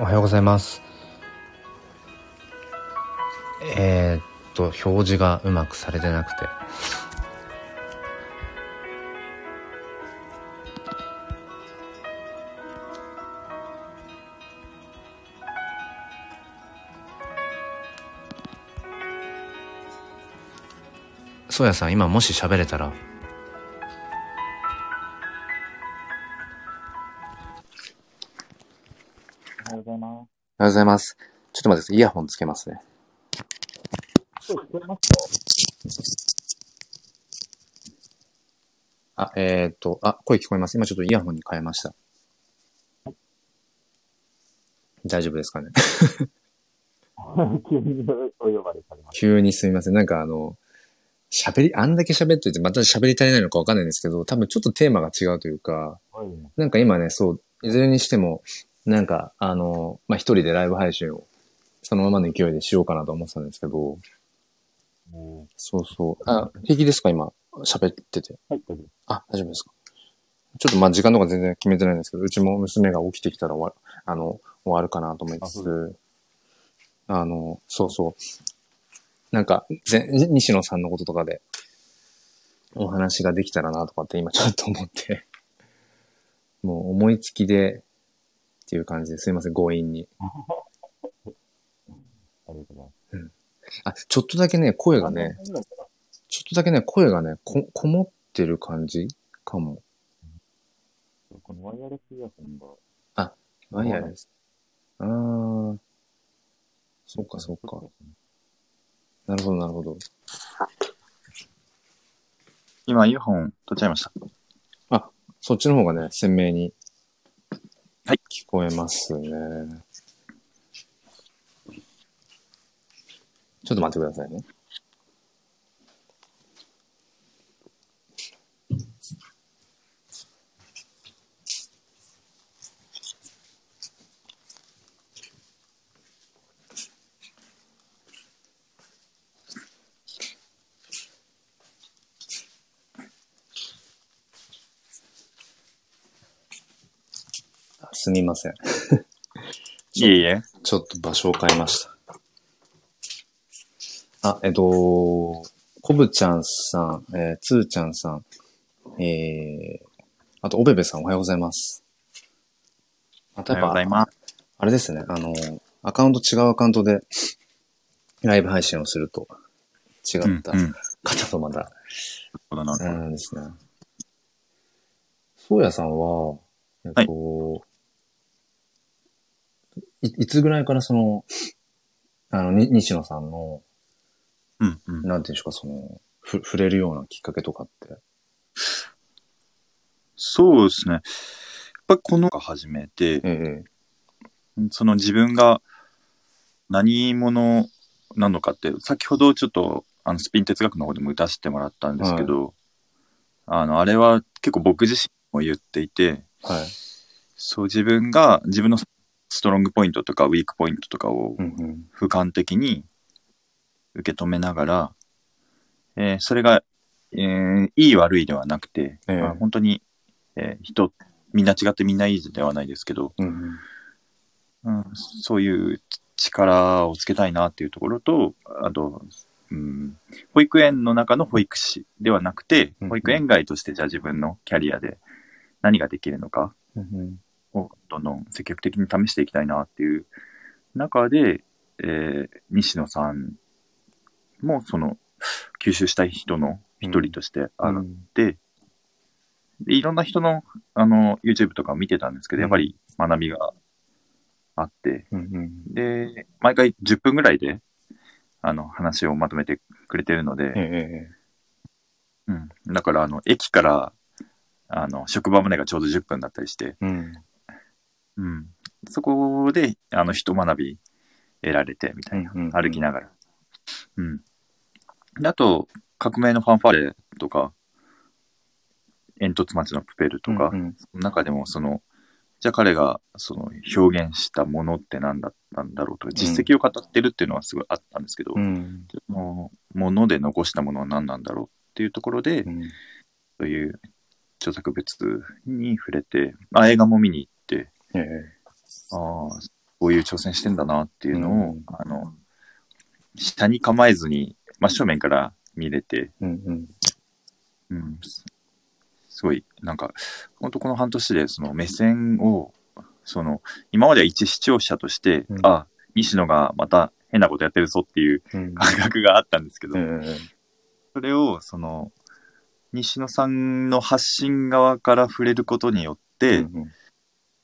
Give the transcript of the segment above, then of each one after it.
おはようございます。えー、っと、表示がうまくされてなくて。そうやさん、今もし喋れたら、おはようございます。おはようございます。ちょっと待ってください。イヤホンつけますね。そう、聞こえますあ、えー、っと、あ、声聞こえます。今ちょっとイヤホンに変えました。大丈夫ですかね？か急にお呼ばれされまし急にすみません。なんかあの、喋り、あんだけ喋っといて、また喋り足りないのかわかんないんですけど、多分ちょっとテーマが違うというか、た。はい。なんか今ね、そう、いずれにしても、なんか、あの、まあ、一人でライブ配信を、そのままの勢いでしようかなと思ってたんですけど、もそうそう。あ、平気ですか？今、喋ってて。うはい、大丈夫。あ、大丈夫ですか？ちょっとまあ時間とか全然決めてないんですけど、うちも娘が起きてきたら終わあの、終わるかなと思いつつ、あの、そうそう。なんか、ぜ西野さんのこととかで、お話ができたらなとかって今ちょっと思って、もう思いつきで、っていう感じですいません、強引に。ありがとうございます。あ、ちょっとだけね、声がね。ちょっとだけね、声がね、こ、こもってる感じ？かも。このワイヤレスイヤホンが、ワイヤレス。あー。そうか、そうか。なるほど、なるほど。今、イヤホン取っちゃいました。そっちの方がね、鮮明に。はい。聞こえますね。ちょっと待ってくださいね。すみません。いえいえ。ちょっと場所を変えました。あ、えっと、こぶちゃんさん、えー、つーちゃんさん、えー、あと、おべべさんおはようございます。またおはようございます。あれですね、あの、アカウント違うアカウントでライブ配信をすると違ったうん。方とまだ、そうだな。うんですね。そうやさんは、えっと、い、いつぐらいからその、あの、に西野さんの、うん、うん。なんていうんですか、その、ふ、触れるようなきっかけとかって。そうですね。やっぱりこのが始めて、ええその自分が何者なのかって、先ほどちょっとあのスピン哲学の方でも打たせてもらったんですけど、あの、あれは結構僕自身も言っていて、はい。そう自分が自分のストロングポイントとかウィークポイントとかをうんうん。俯瞰的に受け止めながら、えーそれが、えーいい悪いではなくて、ええまあ本当に、えー人、みんな違ってみんないいではないですけど、うんうん。うん、そういう力をつけたいなっていうところと、あと、うん、保育園の中の保育士ではなくてうん、保育園外としてじゃあ自分のキャリアで何ができるのかうんをどんどん積極的に試していきたいなっていう中で、えー西野さんもその吸収したい人の一人としてあうん。って、でいろんな人のあの YouTube とかを見てたんですけど、やっぱり学びがあって、うんうん。で、毎回10分ぐらいで、あの、話をまとめてくれてるので、ええうん。だから、あの、駅から、あの、職場までがちょうど10分だったりして、うん。うん。そこで、あの、人学び得られて、みたいな。うんうん歩きながら。うん。であと、革命のファンファレとか、煙突町のプペルとか、うんうんその中でも、その、じゃあ彼が、その、表現したものって何だったんだろうとか、実績を語ってるっていうのはすごいあったんですけど、うん。もう、もので残したものは何なんだろうっていうところで、うん。そういう著作物に触れて、あ、映画も見に行って、ええ。ああ、こういう挑戦してんだなっていうのを、うん。あの、下に構えずに、真正面から見れて、うんうん。うん、すすごい、なんか、本当この半年で、その目線を、その、今までは一視聴者として、うん。あ、西野がまた変なことやってるぞっていううん。感覚があったんですけど、うんうんそれを、その、西野さんの発信側から触れることによって、うん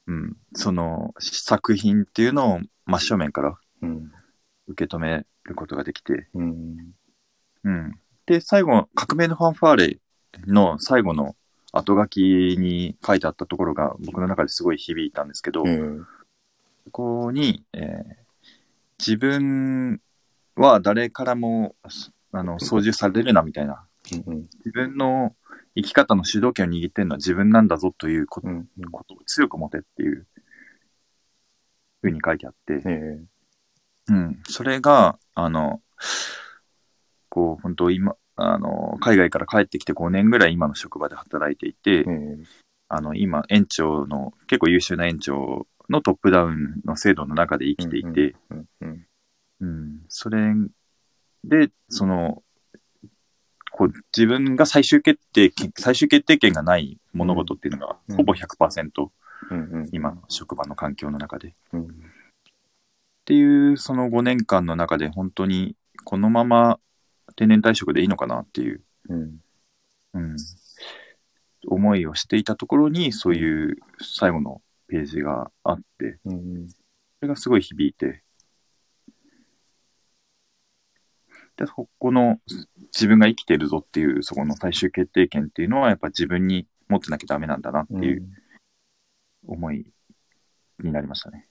うん、その作品っていうのを真正面からうん。受け止めることができて、うん。うん。で、最後、革命のファンファーレの最後の後書きに書いてあったところが僕の中ですごい響いたんですけど、うん。ここに、えー自分は誰からもあの操縦されるなみたいな、うん自分の生き方の主導権を握ってるのは自分なんだぞということを強く持てっていうふうに書いてあって、えうん。それが、あの、こう、本当今、あの、海外から帰ってきて5年ぐらい今の職場で働いていて、ええ。あの、今、園長の、結構優秀な園長のトップダウンの制度の中で生きていて、うん、それで、その、こう、自分が最終決定権、最終決定権がない物事っていうのが、うん。ほぼ100%、うんうん。今の職場の環境の中で。うん。っていうその5年間の中で本当にこのまま定年退職でいいのかなっていう、うん。うん、思いをしていたところにそういう最後のページがあって、うん。それがすごい響いて、で、そこの自分が生きてるぞっていうそこの最終決定権っていうのはやっぱ自分に持ってなきゃダメなんだなっていう思いになりましたね。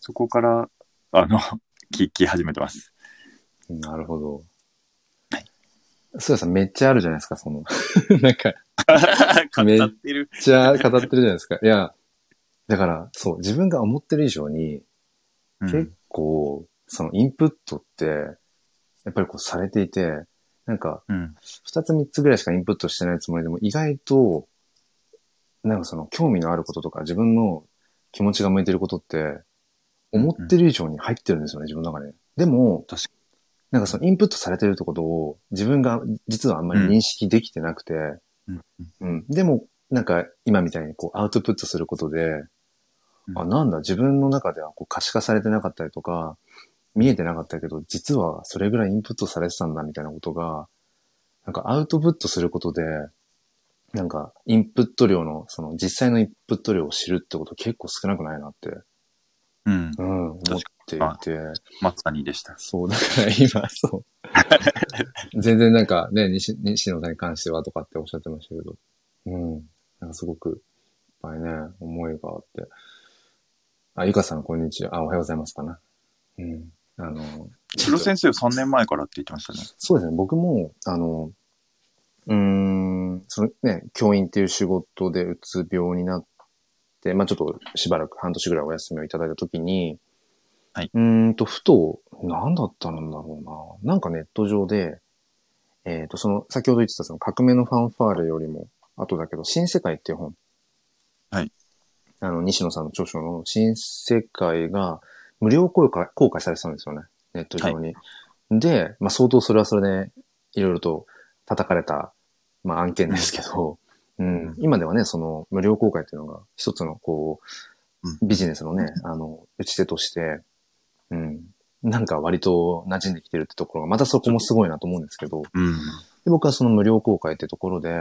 そこから、あの、聞き始めてます。うんなるほど。はい。そうさんめっちゃあるじゃないですか、その。なんか。めっちゃ語ってるじゃないですか。いや、だから、そう、自分が思ってる以上に、うん結構、そのインプットって、やっぱりこうされていて、なんか、うん。二つ三つぐらいしかインプットしてないつもりでも、意外と、なんかその興味のあることとか、自分の気持ちが向いてることって、思ってる以上に入ってるんですよね、自分の中で。でも確か、なんかそのインプットされてるってことを、自分が実はあんまり認識できてなくて、うん。うん。でも、なんか今みたいにこうアウトプットすることで、うんあ、なんだ、自分の中ではこう可視化されてなかったりとか、見えてなかったけど、実はそれぐらいインプットされてたんだみたいなことが、なんかアウトプットすることで、なんかインプット量の、その実際のインプット量を知るってこと結構少なくないなって、うん。うん、思っていて、まさにでした。そう、だから今、そう。全然なんかね、西西野さんに関してはとかっておっしゃってましたけど、うん。なんかすごく、いっぱいね、思いがあって。あ、ゆかさん、こんにちは。あ、おはようございますかな。うん。あの、黒先生は3年前からって言ってましたね。そうですね、僕も、あの、うーん、そのね、教員っていう仕事でうつ病になって、まあちょっとしばらく半年ぐらいお休みをいただいたときに、はいうーんと、ふと、何だったんだろうな。なんかネット上で、えっ、と、その、先ほど言ってたその革命のファンファーレよりも後だけど、新世界っていう本。はい。あの、西野さんの著書の新世界が無料公開公開されてたんですよね。ネット上に。で、まあ相当それはそれで、いろいろと叩かれた、まあ案件ですけど、うん、今ではね、その無料公開っていうのが一つのこう、ビジネスのね、あの、打ち手として、うん、なんか割と馴染んできてるってところが、またそこもすごいなと思うんですけど、うん。で僕はその無料公開ってところで、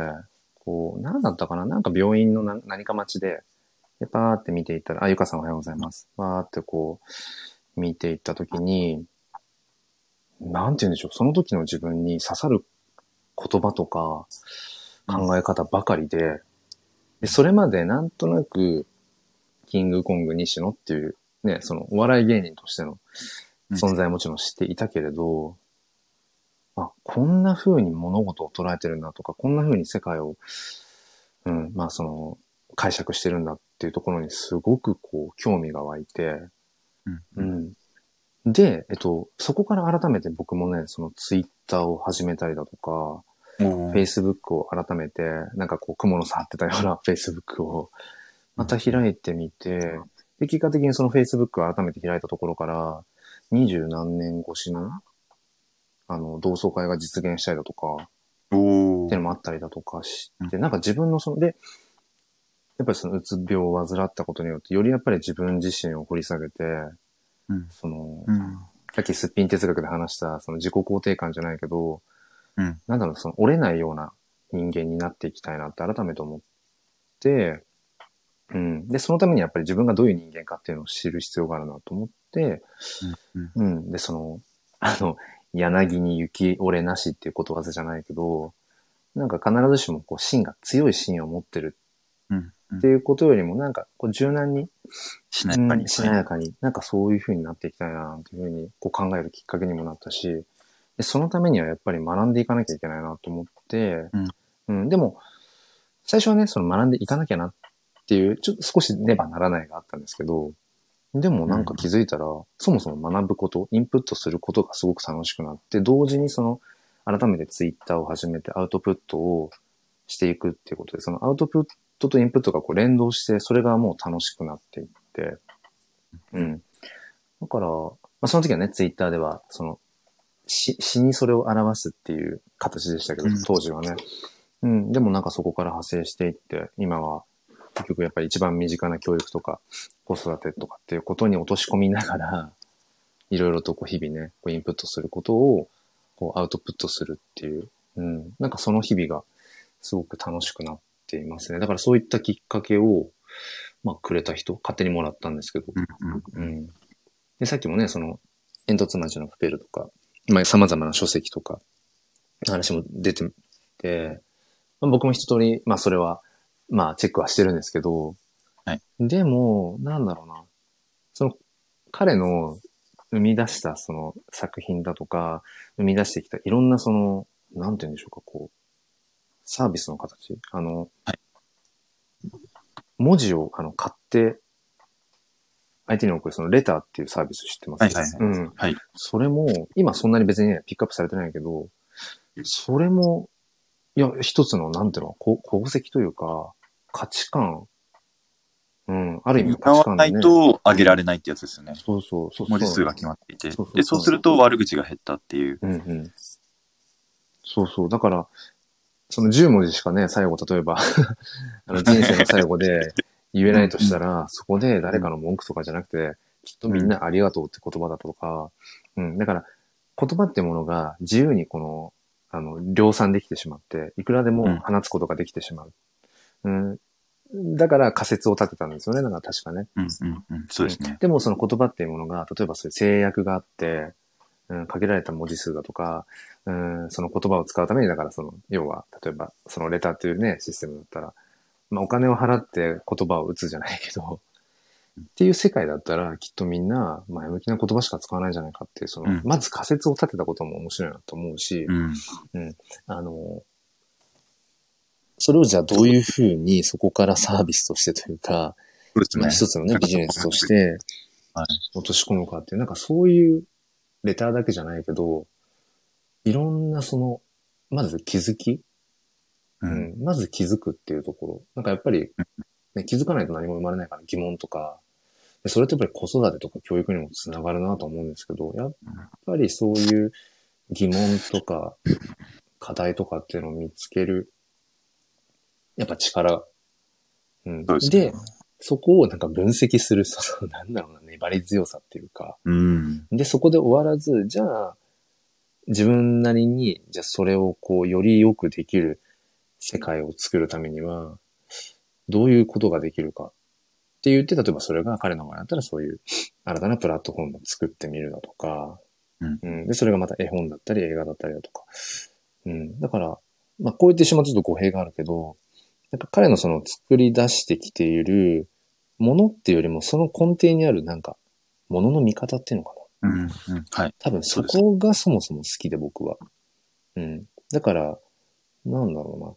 こう、何だったかな？なんか病院のな何か待ちで、で、パーって見ていったら、あ、ゆかさんおはようございます。パーってこう、見ていったときに、なんて言うんでしょう、その時の自分に刺さる言葉とか、考え方ばかりで、で、それまでなんとなく、キングコング西野っていう、ね、そのお笑い芸人としての存在はもちろん知っていたけれど、あ、こんな風に物事を捉えてるんだとか、こんな風に世界を、うん、まあその、解釈してるんだっていうところにすごくこう、興味が湧いて、うん。うん。で、えっと、そこから改めて僕もね、そのツイッターを始めたりだとか、おー Facebook を改めて、なんかこう、雲の差ってたような Facebook を、また開いてみて、で、結果的にその Facebook を改めて開いたところから、二十何年越しの、あの、同窓会が実現したりだとか、おっていうのもあったりだとかして、なんか自分のその、で、やっぱりそのうつ病を患ったことによって、よりやっぱり自分自身を掘り下げて、うん。その、うん。さっきすっぴん哲学で話した、その自己肯定感じゃないけど、うん。なんだろう、その折れないような人間になっていきたいなって改めて思って、うん。で、そのためにやっぱり自分がどういう人間かっていうのを知る必要があるなと思って、うん。うん。で、その、あの、柳に雪折れなしっていうことわざじゃないけど、なんか必ずしもこう芯が強い芯を持ってるうん。っていうことよりも、なんかこう柔軟に、しなやかに。うんしなやかに、なんかそういう風になっていきたいなっていう風にこう考えるきっかけにもなったし、でそのためにはやっぱり学んでいかなきゃいけないなと思って、うん、でも、最初はね、その学んでいかなきゃなっていう、ちょっと少しねばならないがあったんですけど、でもなんか気づいたら、そもそも学ぶこと、インプットすることがすごく楽しくなって、同時にその、改めてツイッターを始めてアウトプットをしていくっていうことで、そのアウトプットとインプットがこう連動して、それがもう楽しくなっていって、うん。だから、まあ、その時はね、ツイッターでは、その、詩、詩にそれを表すっていう形でしたけどうん、当時はね。うん。でもなんかそこから派生していって、今は結局やっぱり一番身近な教育とか子育てとかっていうことに落とし込みながら、いろいろとこう日々ね、こうインプットすることをこうアウトプットするっていう、うん。なんかその日々がすごく楽しくなっていますね。だからそういったきっかけを、まあくれた人、勝手にもらったんですけど、うん。うん。うん。で、さっきもね、その、煙突町のプペルとか、まあ、様々な書籍とか、話も出てて、まあ、僕も一通り、まあ、それは、まあ、チェックはしてるんですけど、はい。でも、なんだろうな。その、彼の生み出したその作品だとか、生み出してきたいろんなその、なんて言うんでしょうか、こう、サービスの形？あの、はい文字をあの買って、相手に送るそのレターっていうサービス知ってます？はいはいはいうん。はい。それも、今そんなに別にね、ピックアップされてないけど、それも、いや、一つの、なんていうの、こ功績というか、価値観。うん、ある意味の価値観でね。ないと上げられないってやつですよね。そうそうそうそう。文字数が決まっていてそうそうそ。うで、そうすると悪口が減ったっていう。うんうん。そうそう。だから、その10文字しかね、最後、例えば、あの人生の最後で言えないとしたら、そこで誰かの文句とかじゃなくて、きっとみんなありがとうって言葉だとか、うん、だから、言葉ってものが自由にこの、あの、量産できてしまって、いくらでも放つことができてしまう。うん。だから仮説を立てたんですよね、だから確かね。うんうんうん。そうですね。でもその言葉っていうものが、例えばそういう制約があって、うん、限られた文字数だとか、うん、その言葉を使うために、だからその、要は、例えば、そのレターっていうね、システムだったら、まあお金を払って言葉を打つじゃないけど、っていう世界だったら、きっとみんな前向きな言葉しか使わないんじゃないかっていう、その、うんまず仮説を立てたことも面白いなと思うし、うん。あの、それをじゃあどういうふうにそこからサービスとしてというか、うですね。一つのね、ビジネスとしてはい、落とし込むかっていう、なんかそういうレターだけじゃないけど、いろんなその、まず気づき、う。うんん、まず気づくっていうところ。なんかやっぱり、ね、気づかないと何も生まれないから疑問とか、でそれってやっぱり子育てとか教育にもつながるなと思うんですけど、やっぱりそういう疑問とか課題とかっていうのを見つける、やっぱ力。うん、ですでね。そこをなんか分析する、その、なんだろうな、粘り強さっていうか、うん。で、そこで終わらず、じゃあ、自分なりに、じゃあそれをこう、よりよくできる世界を作るためには、どういうことができるかって言って、例えばそれが彼の場合だったらそういう新たなプラットフォームを作ってみるだとか、うんで、それがまた絵本だったり映画だったりだとか。うん。だから、まあこう言ってしまうとちょっと語弊があるけど、なんか彼のその作り出してきているものっていうよりもその根底にあるなんか、ものの見方っていうのかな。うん。うん。はい。多分そこがそもそも好きで僕は。うん。だから、なんだろうな。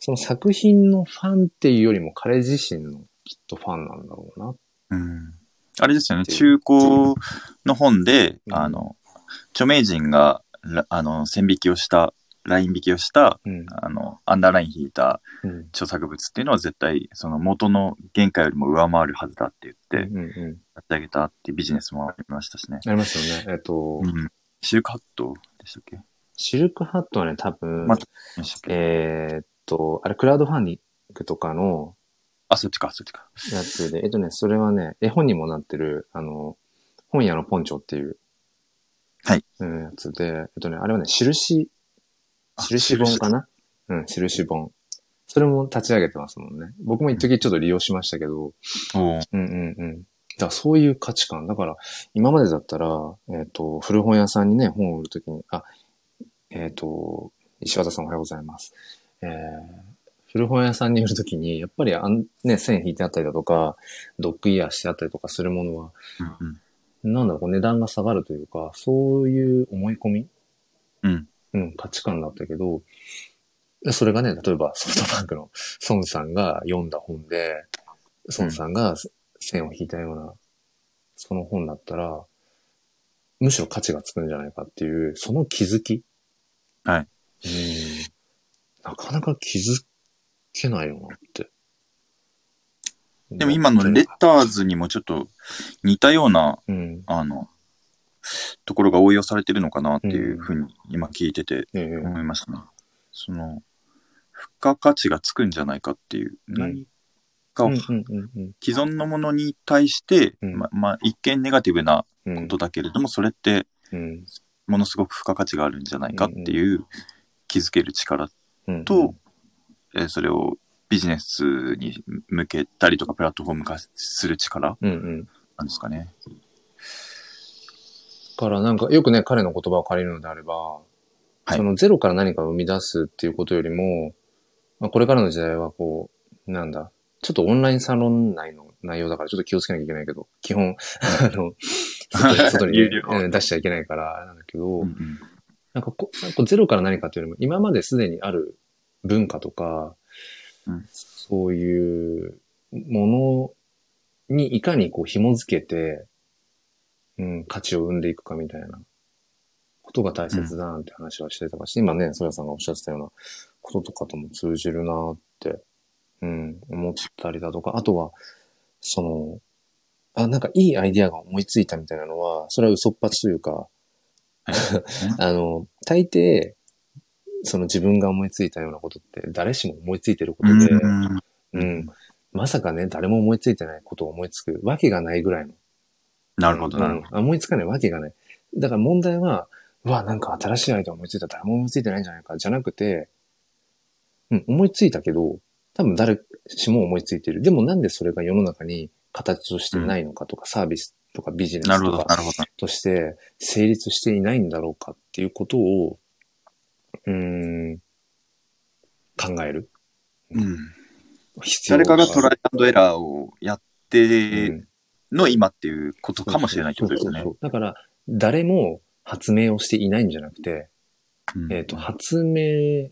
その作品のファンっていうよりも彼自身のきっとファンなんだろうな。うん。あれですよね。中古の本で、うんあの、著名人が、らあの、線引きをしたライン引きをした、うん。あの、アンダーライン引いたうん。著作物っていうのは絶対、その元の原価よりも上回るはずだって言って、うんうん。立ち上げたっていうビジネスもありましたしね。ありますよね。えっと、うん。シルクハットでしたっけ？シルクハットはね、多分、まえーっと、あれ、クラウドファンディングとかのあ、そっちか、そっちか。やつで、えっとね、それはね、絵本にもなってる、あの、本屋のポンチョっていう、はい。うん、やつで、えっとね、あれはね、印、あ印本かな？うん、印本。それも立ち上げてますもんね。僕も一時ちょっと利用しましたけど、おーうんうんうん。だからそういう価値観。だから、今までだったら、えっ、と、古本屋さんにね、本を売るときに、あ、えっ、と、石渡さんおはようございます。えー、古本屋さんに売るときに、やっぱりあん、ね、線引いてあったりだとか、ドッグイヤーしてあったりとかするものは、うんうん。なんだろう値段が下がるというか、そういう思い込み？うん。うん、価値観だったけど、それがね、例えばソフトバンクの孫さんが読んだ本で、孫さんが線を引いたような、その本だったら、むしろ価値がつくんじゃないかっていう、その気づき。はい。うん。なかなか気づけないよなって。でも今のレターズにもちょっと似たような、うん。あの、ところが応用されてるのかなっていうふうに今聞いててええ。思いましたね。その、付加価値がつくんじゃないかっていう、ん。何かをうんうんうんうん。既存のものに対して、うん。ま、まあ、一見ネガティブなうんことだけれども、それってうん。ものすごく付加価値があるんじゃないかっていう気づける力うんと、えーそれをビジネスに向けたりとかプラットフォーム化する力うんうん。なんですかね。からなんかよくね、彼の言葉を借りるのであれば、はい。そのゼロから何かを生み出すっていうことよりも、まあ、これからの時代はこう、なんだ、ちょっとオンラインサロン内の内容だからちょっと気をつけなきゃいけないけど、基本、あの、外 外に、出しちゃいけないから、なんだけど、うんうん。なんかこなんかゼロから何かというよりも、今まですでにある文化とか、うん。そういうものにいかにこう紐づけて、うん、価値を生んでいくかみたいなことが大切だなって話はしてたかし、今ね、ソヤさんがおっしゃってたようなこととかとも通じるなって、うん、思ったりだとか、あとは、その、あ、なんかいいアイディアが思いついたみたいなのは、それは嘘っぱちというか、あの、大抵、その自分が思いついたようなことって誰しも思いついてることで、うんうん。まさかね、誰も思いついてないことを思いつくわけがないぐらいの。なるほど、なるほうん思いつかないわけがない。だから問題は、うわ、なんか新しいアイデア思いついた誰も思いついてないんじゃないか、じゃなくて、うん、思いついたけど、多分誰しも思いついてる。でもなんでそれが世の中に形としてないのかとか、サービスとかビジネど。なるほど、スとかなるほど。として成立していないんだろうかっていうことを、うーん、考えるうん。必要誰かがトライアンドエラーをやっうてんの今っていうことかもしれないってことですよねそう。そうそうだから、誰も発明をしていないんじゃなくて、うんえっ、と、発明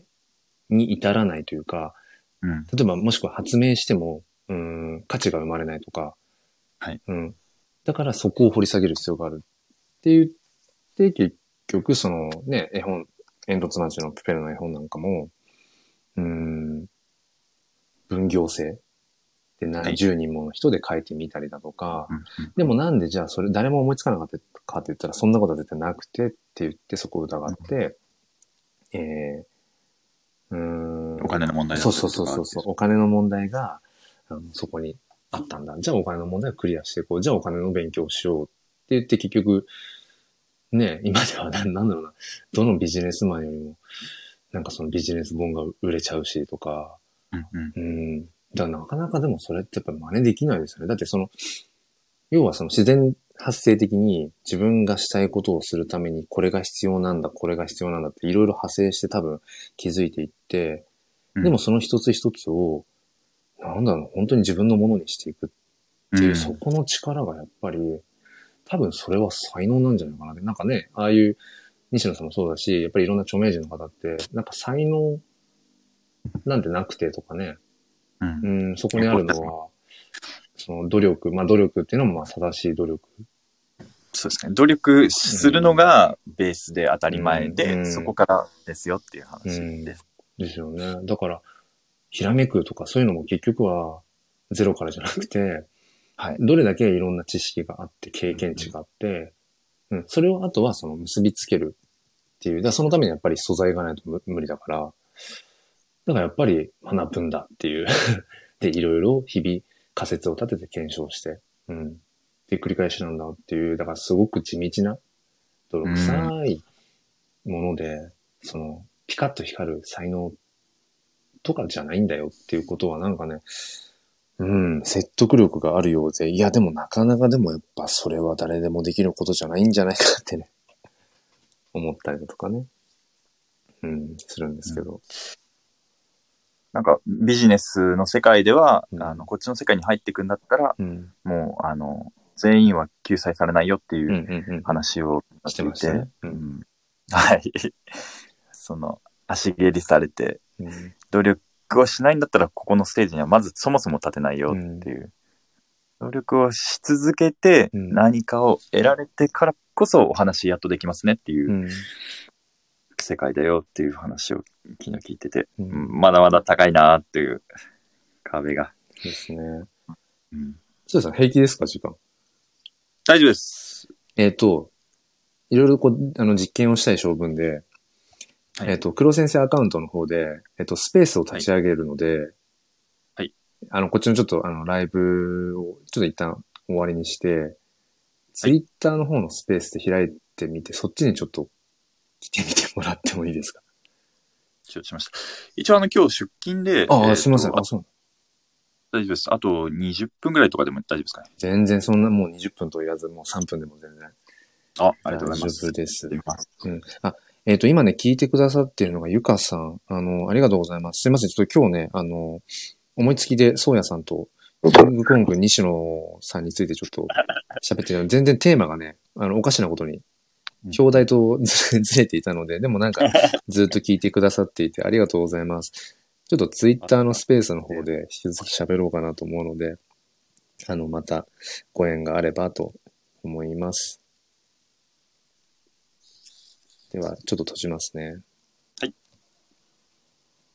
に至らないというか、うん。例えばもしくは発明しても、うん、価値が生まれないとか、はい。うん。だからそこを掘り下げる必要があるって言って、結局そのね、絵本、煙突町のプペルの絵本なんかも、うん、分業制で何はい十人もの人で書いてみたりだとか、うんでもなんでじゃあそれ誰も思いつかなかったかって言ったらそんなことは絶対なくてって言ってそこを疑って、えー、うーん。お金の問題だそうそうそうそうそう。お金の問題が、あのそこにあったんだ。じゃあお金の問題をクリアしていこう。じゃあお金の勉強をしようって言って結局、ね、今ではななんだろうな。どのビジネスマンよりも、なんかそのビジネス本が売れちゃうしとか、うんうんうん。だからなかなかでもそれってやっぱり真似できないですよね。だってその、要はその自然発生的に自分がしたいことをするためにこれが必要なんだ、これが必要なんだっていろいろ派生して多分気づいていって、うんでもその一つ一つを、なんだろう、本当に自分のものにしていくっていう、うんそこの力がやっぱり、多分それは才能なんじゃないかなって。なんかね、ああいう、西野さんもそうだし、やっぱりいろんな著名人の方って、なんか才能なんてなくてとかね、うん。うん、そこにあるのは、その努力、まあ努力っていうのもまあ正しい努力。そうですね。努力するのがベースで当たり前で、うん。そこからですよっていう話です。ですよね。だから、ひらめくとかそういうのも結局はゼロからじゃなくて、はい。どれだけいろんな知識があって、経験値があって、うん、それをあとはその結びつけるっていう、だそのためにやっぱり素材がないと無無理だから、だからやっぱり学ぶんだっていう。で、いろいろ日々仮説を立てて検証して、うん。っていう繰り返しなんだっていう、だからすごく地道な、泥臭いもので、その、ピカッと光る才能とかじゃないんだよっていうことはなんかね、うん、説得力があるようで、いやでもなかなかでもやっぱそれは誰でもできることじゃないんじゃないかってね、思ったりだとかね、うん、するんですけど。なんかビジネスの世界では、うん。あの、こっちの世界に入っていくんだったら、うん、もう、あの、全員は救済されないよっていう。話をしてましたね。ううん。んはい。その、足蹴りされて、うん。努力をしないんだったら、ここのステージにはまずそもそも立てないよっていう。努力をし続けて、うん。何かを得られてからこそお話やっとできますねっていううん世界だよっていう話を昨日聞いてて、うんうんまだまだ高いなっていう壁が。ですね。うんそうですね、平気ですか、時間？大丈夫です。えっ、と、いろいろこう、あの、実験をしたい性分で、はいえっ、と、黒先生アカウントの方で、えっ、と、スペースを立ち上げるので、はい。あの、こっちのちょっと、あの、ライブを、ちょっと一旦終わりにして、ツイッターの方のスペースで開いてみて、そっちにちょっと来てみてもらってもいいですか？承知しました。一応あの今日出勤で、ああ、えーとすみません。ああ、そう。大丈夫です。あと20分ぐらいとかでも大丈夫ですかね？全然そんなもう20分と言わず、もう3分でも全然。あ、ありがとうございます。大丈夫です。うん。あ、えっ、と、今ね、聞いてくださってるのがゆかさん。あの、ありがとうございます。すいません。ちょっと今日ね、あの、思いつきで、そうやさんと、キングコング西野さんについてちょっと喋ってる全然テーマがね、あの、おかしなことに、表題と ずずれていたので、でもなんか、ずっと聞いてくださっていて、ありがとうございます。ちょっとツイッターのスペースの方で引き続き喋ろうかなと思うので、あの、またご縁があればと思います。では、ちょっと閉じますね。